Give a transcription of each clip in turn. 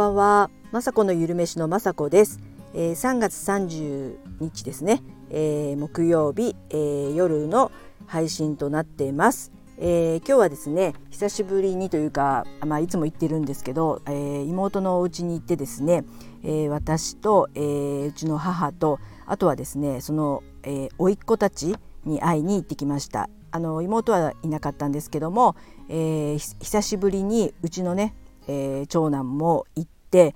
ばんは、まさこのゆるめしのまさこです、えー、3月30日ですね、えー、木曜日、えー、夜の配信となっています、えー、今日はですね久しぶりにというか、まあ、いつも言ってるんですけど、えー、妹のお家に行ってですね、えー、私と、えー、うちの母とあとはですねその、えー、甥っ子たちに会いに行ってきました。あの妹はいなかったんですけども、えー、久しぶりにうちのね、えー、長男も行って、え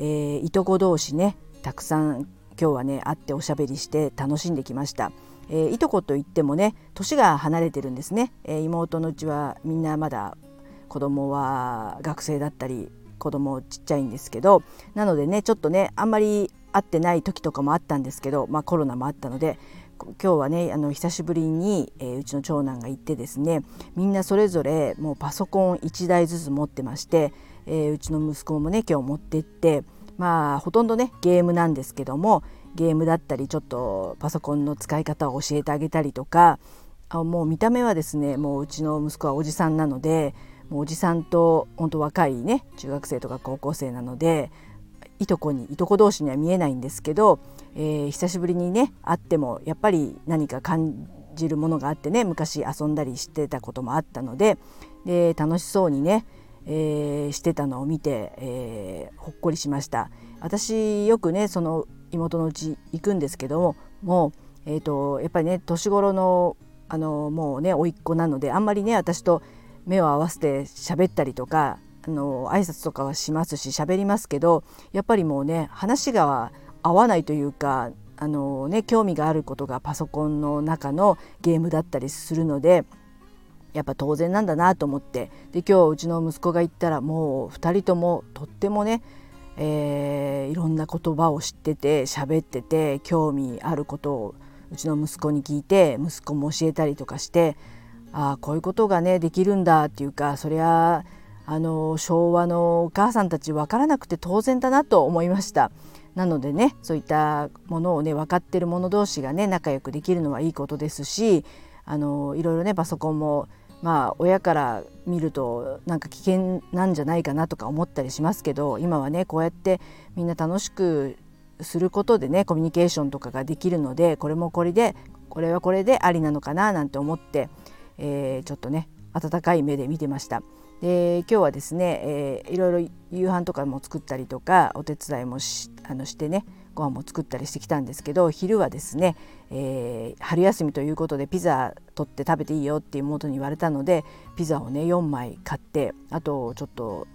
ー、いとこ同士ねたくさん今日はね会っておしゃべりして楽しんできました。えー、いとこといってもね年が離れてるんですね、えー、妹のうちはみんなまだ子供は学生だったり子供ちっちゃいんですけどなのでねちょっとねあんまり会ってない時とかもあったんですけど、まあ、コロナもあったので今日はねあの久しぶりに、えー、うちの長男が行ってですねみんなそれぞれもうパソコン1台ずつ持ってまして、えー、うちの息子もね今日持ってってまあほとんどねゲームなんですけどもゲームだったりちょっとパソコンの使い方を教えてあげたりとかあもう見た目はですねもううちの息子はおじさんなのでもうおじさんと本当若いね中学生とか高校生なのでいとこにいとこ同士には見えないんですけど、えー、久しぶりにね会ってもやっぱり何か感じるものがあってね昔遊んだりしてたこともあったのでで楽しそうにね、えー、してたのを見て、えー、ほっこりしました。私よくねその妹のうち行くんですけどももう、えーと、やっぱりね年頃のあのもうね甥っ子なのであんまりね私と目を合わせて喋ったりとかあの挨拶とかはしますし喋りますけどやっぱりもうね話が合わないというかあの、ね、興味があることがパソコンの中のゲームだったりするのでやっぱ当然なんだなと思って。で今日うちの息子が行ったらもう2人ともとってもね、えー、いろんな言葉を知ってて喋ってて興味あることをうちの息子に聞いて息子も教えたりとかしてああこういうことがねできるんだっていうかそりゃあの昭和のお母さんたち分からなくて当然だなと思いました。なのでねそういったものをね分かってる者同士がね仲良くできるのはいいことですしあのいろいろねパソコンもまあ親から見るとなんか危険なんじゃないかなとか思ったりしますけど今はねこうやってみんな楽しくすることでねコミュニケーションとかができるのでこれもこれでこれはこれでありなのかななんて思って、えー、ちょっとね温かい目で見てました。で今日はですね、えー、いろいろ夕飯とかも作ったりとかお手伝いもしあのしてねご飯も作ったりしてきたんですけど昼はですね、えー、春休みということでピザ取って食べていいよって妹に言われたのでピザをね4枚買ってあとちょっと、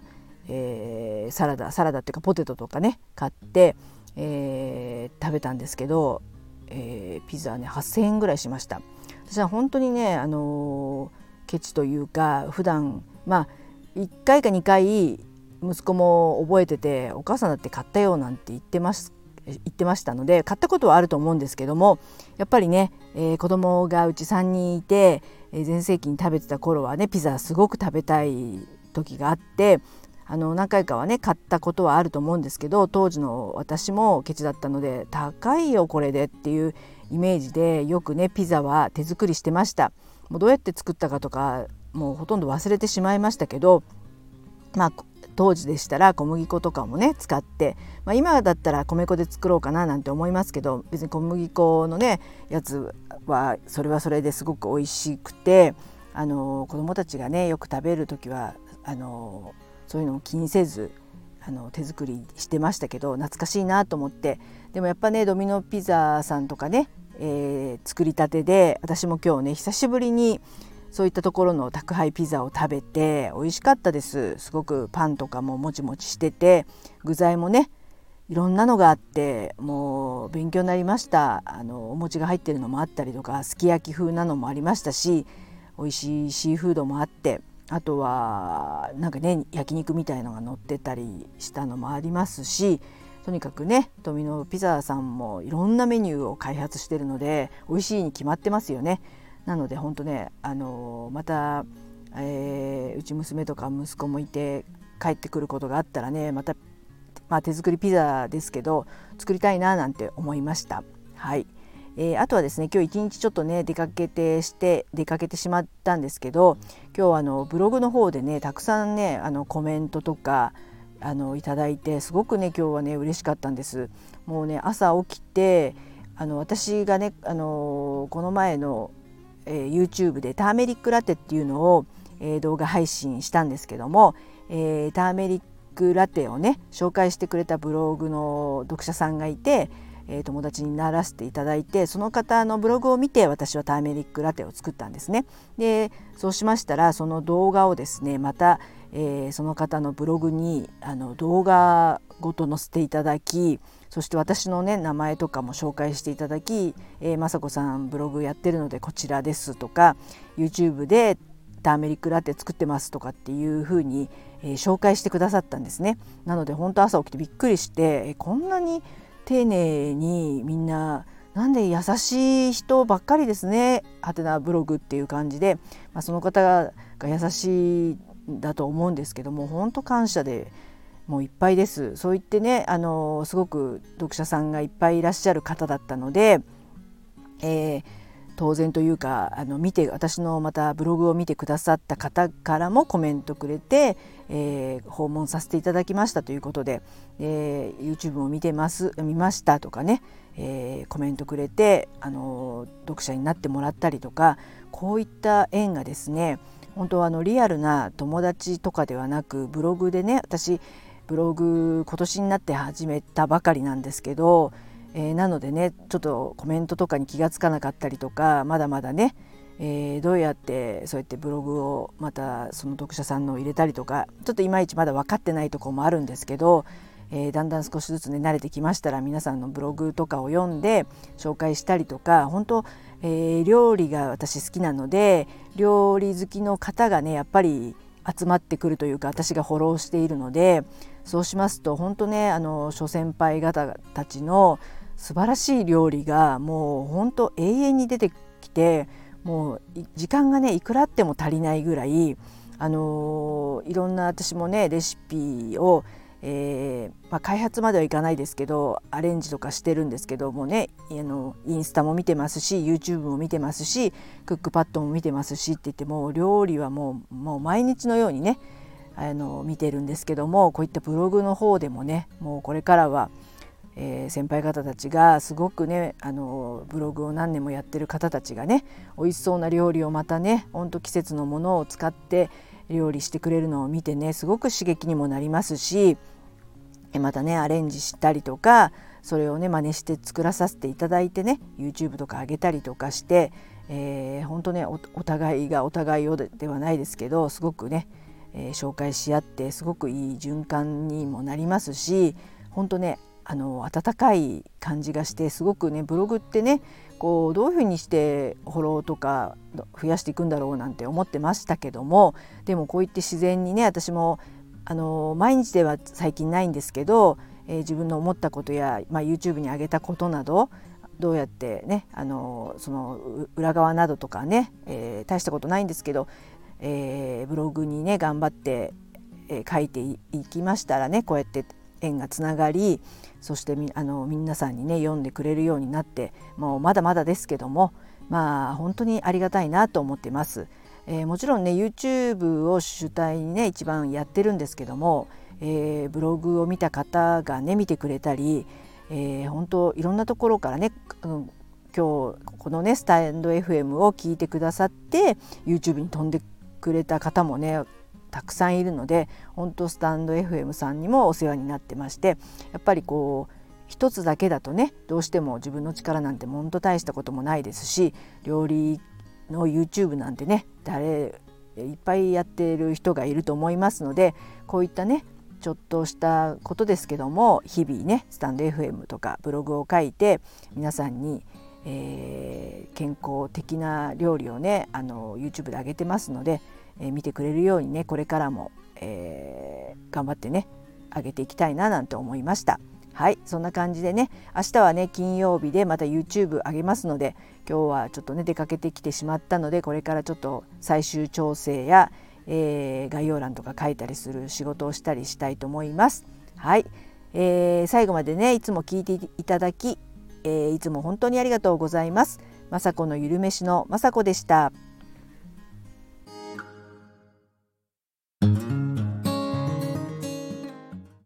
えー、サラダサラダっていうかポテトとかね買って、えー、食べたんですけど、え、ピザね8,000円ぐらいしました。私は本当にね、あのケチというか普段まあ1回か2回息子も覚えててお母さんだって買ったよなんて言ってます言ってましたので買ったことはあると思うんですけどもやっぱりね、えー、子供がうち3人いて全、盛期に食べてた頃はねピザすごく食べたい時があってあの何回かはね買ったことはあると思うんですけど当時の私もケチだったので高いよこれでっていうイメージでよくねピザは手作りしてました。もうどうやって作ったかとかもうほとんど忘れてしまいましたけどまあ当時でしたら小麦粉とかもね使って、まあ、今だったら米粉で作ろうかななんて思いますけど別に小麦粉のねやつはそれはそれですごく美味しくてあの子どもたちがねよく食べる時はあのそういうのを気にせずあの手作りしてましたけど懐かしいなと思って。でもやっぱねドミノピザさんとかね、えー、作りたてで私も今日ね久しぶりにそういったところの宅配ピザを食べて美味しかったですすごくパンとかももちもちしてて具材もねいろんなのがあってもう勉強になりましたあのお餅が入ってるのもあったりとかすき焼き風なのもありましたし美味しいシーフードもあってあとはなんかね焼肉みたいのが乗ってたりしたのもありますしとにかくねドミノピザさんもいろんなメニューを開発してるので美味しいに決まってますよね。なので本当ねあのまた、えー、うち娘とか息子もいて帰ってくることがあったらねまた、まあ、手作りピザですけど作りたいななんて思いました。はいえー、あとはですね今日一日ちょっとね出かけてして出かけてしまったんですけど今日あのブログの方でねたくさんねあのコメントとかあのいただいてすごくね今日はね嬉しかったんです。もうね朝起きてあの私がねあのこの前の、えー、YouTube でターメリックラテっていうのを、えー、動画配信したんですけども、えー、ターメリックラテをね紹介してくれたブログの読者さんがいて、えー、友達にならせていただいてその方のブログを見て私はターメリックラテを作ったんですね。でそうしましたらその動画をですねまた、えー、その方のブログにあの動画ごと載せていただきそして私のね名前とかも紹介していただき「えー、雅子さんブログやってるのでこちらです」とか YouTube でターメリックラテ作ってますとかっていうふうに、えー、紹介してくださったんですね。なので本当朝起きてびっくりして、え、こんなに丁寧にみんななんで優しい人ばっかりですねはてなブログっていう感じで、まあ、その方が優しいんだと思うんですけども本当感謝でもういっぱいです。そう言ってねあのすごく読者さんがいっぱいいらっしゃる方だったので、えー、当然というかあの見て私のまたブログを見てくださった方からもコメントくれて、えー、訪問させていただきましたということで、えー、YouTube も見てます見ましたとかね、えー、コメントくれて、あの読者になってもらったりとかこういった縁がですね本当はあのリアルな友達とかではなくブログでね私ブログ今年になって始めたばかりなんですけど、えー、なのでねちょっとコメントとかに気が付かなかったりとかまだまだね、えー、どうやってそうやってブログをまたその読者さんの入れたりとかちょっといまいちまだ分かってないとこもあるんですけど、えー、だんだん少しずつね慣れてきましたら皆さんのブログとかを読んで紹介したりとか本当、えー、料理が私好きなので料理好きの方がねやっぱり集まってくるというか私がフォローしているのでそうしますと本当ねあの諸先輩方たちの素晴らしい料理がもう本当永遠に出てきてもう時間がねいくらあっても足りないぐらいあのいろんな私もねレシピをえーまあ、開発まではいかないですけどアレンジとかしてるんですけどもねあのインスタも見てますし YouTube も見てますしクックパッドも見てますしって言ってもう料理はもうもう毎日のようにねあの見てるんですけどもこういったブログの方でもねもうこれからは、えー、先輩方たちがすごくねあのブログを何年もやってる方たちがね美味しそうな料理をまたねほんと季節のものを使って料理してくれるのを見てねすごく刺激にもなりますしまたねアレンジしたりとかそれをね真似して作らさせていただいてね YouTube とか上げたりとかして、えー、本当ねお互いがお互いをではないですけどすごくね、えー、紹介し合ってすごくいい循環にもなりますし本当ねあの温かい感じがしてすごくねブログってねこうどういうふうにしてフォローとか増やしていくんだろうなんて思ってましたけどもでもこういって自然にね私もあの毎日では最近ないんですけど、えー、自分の思ったことや、まあ、YouTube に上げたことなどどうやってねあのその裏側などとかね、えー、大したことないんですけど、えー、ブログにね頑張って、え、書いていきましたらねこうやって縁がつながりそしてみあの皆さんにね読んでくれるようになってもうまだまだですけどもまあ本当にありがたいなと思ってます。えー、もちろんね YouTube を主体にね一番やってるんですけども、えー、ブログを見た方がね見てくれたり、えー、本当いろんなところからね、うん、今日このねスタンド FM を聞いてくださって YouTube に飛んでくれた方もねたくさんいるので本当スタンド FM さんにもお世話になってましてやっぱりこう一つだけだとねどうしても自分の力なんて本当大したこともないですし料理の YouTube なんてね誰いっぱいやってる人がいると思いますのでこういったねちょっとしたことですけども日々ねスタンド FM とかブログを書いて皆さんに、えー、健康的な料理をねあの YouTube で上げてますので、えー、見てくれるようにねこれからも、えー、頑張ってね上げていきたいななんて思いました。はいそんな感じでね明日はね金曜日でまた YouTube 上げますので今日はちょっとね出かけてきてしまったのでこれからちょっと最終調整や、え、概要欄とか書いたりする仕事をしたりしたいと思います。はい、えー、最後までねいつも聞いていただき、えー、いつも本当にありがとうございます。雅子のゆるめしの雅子でした。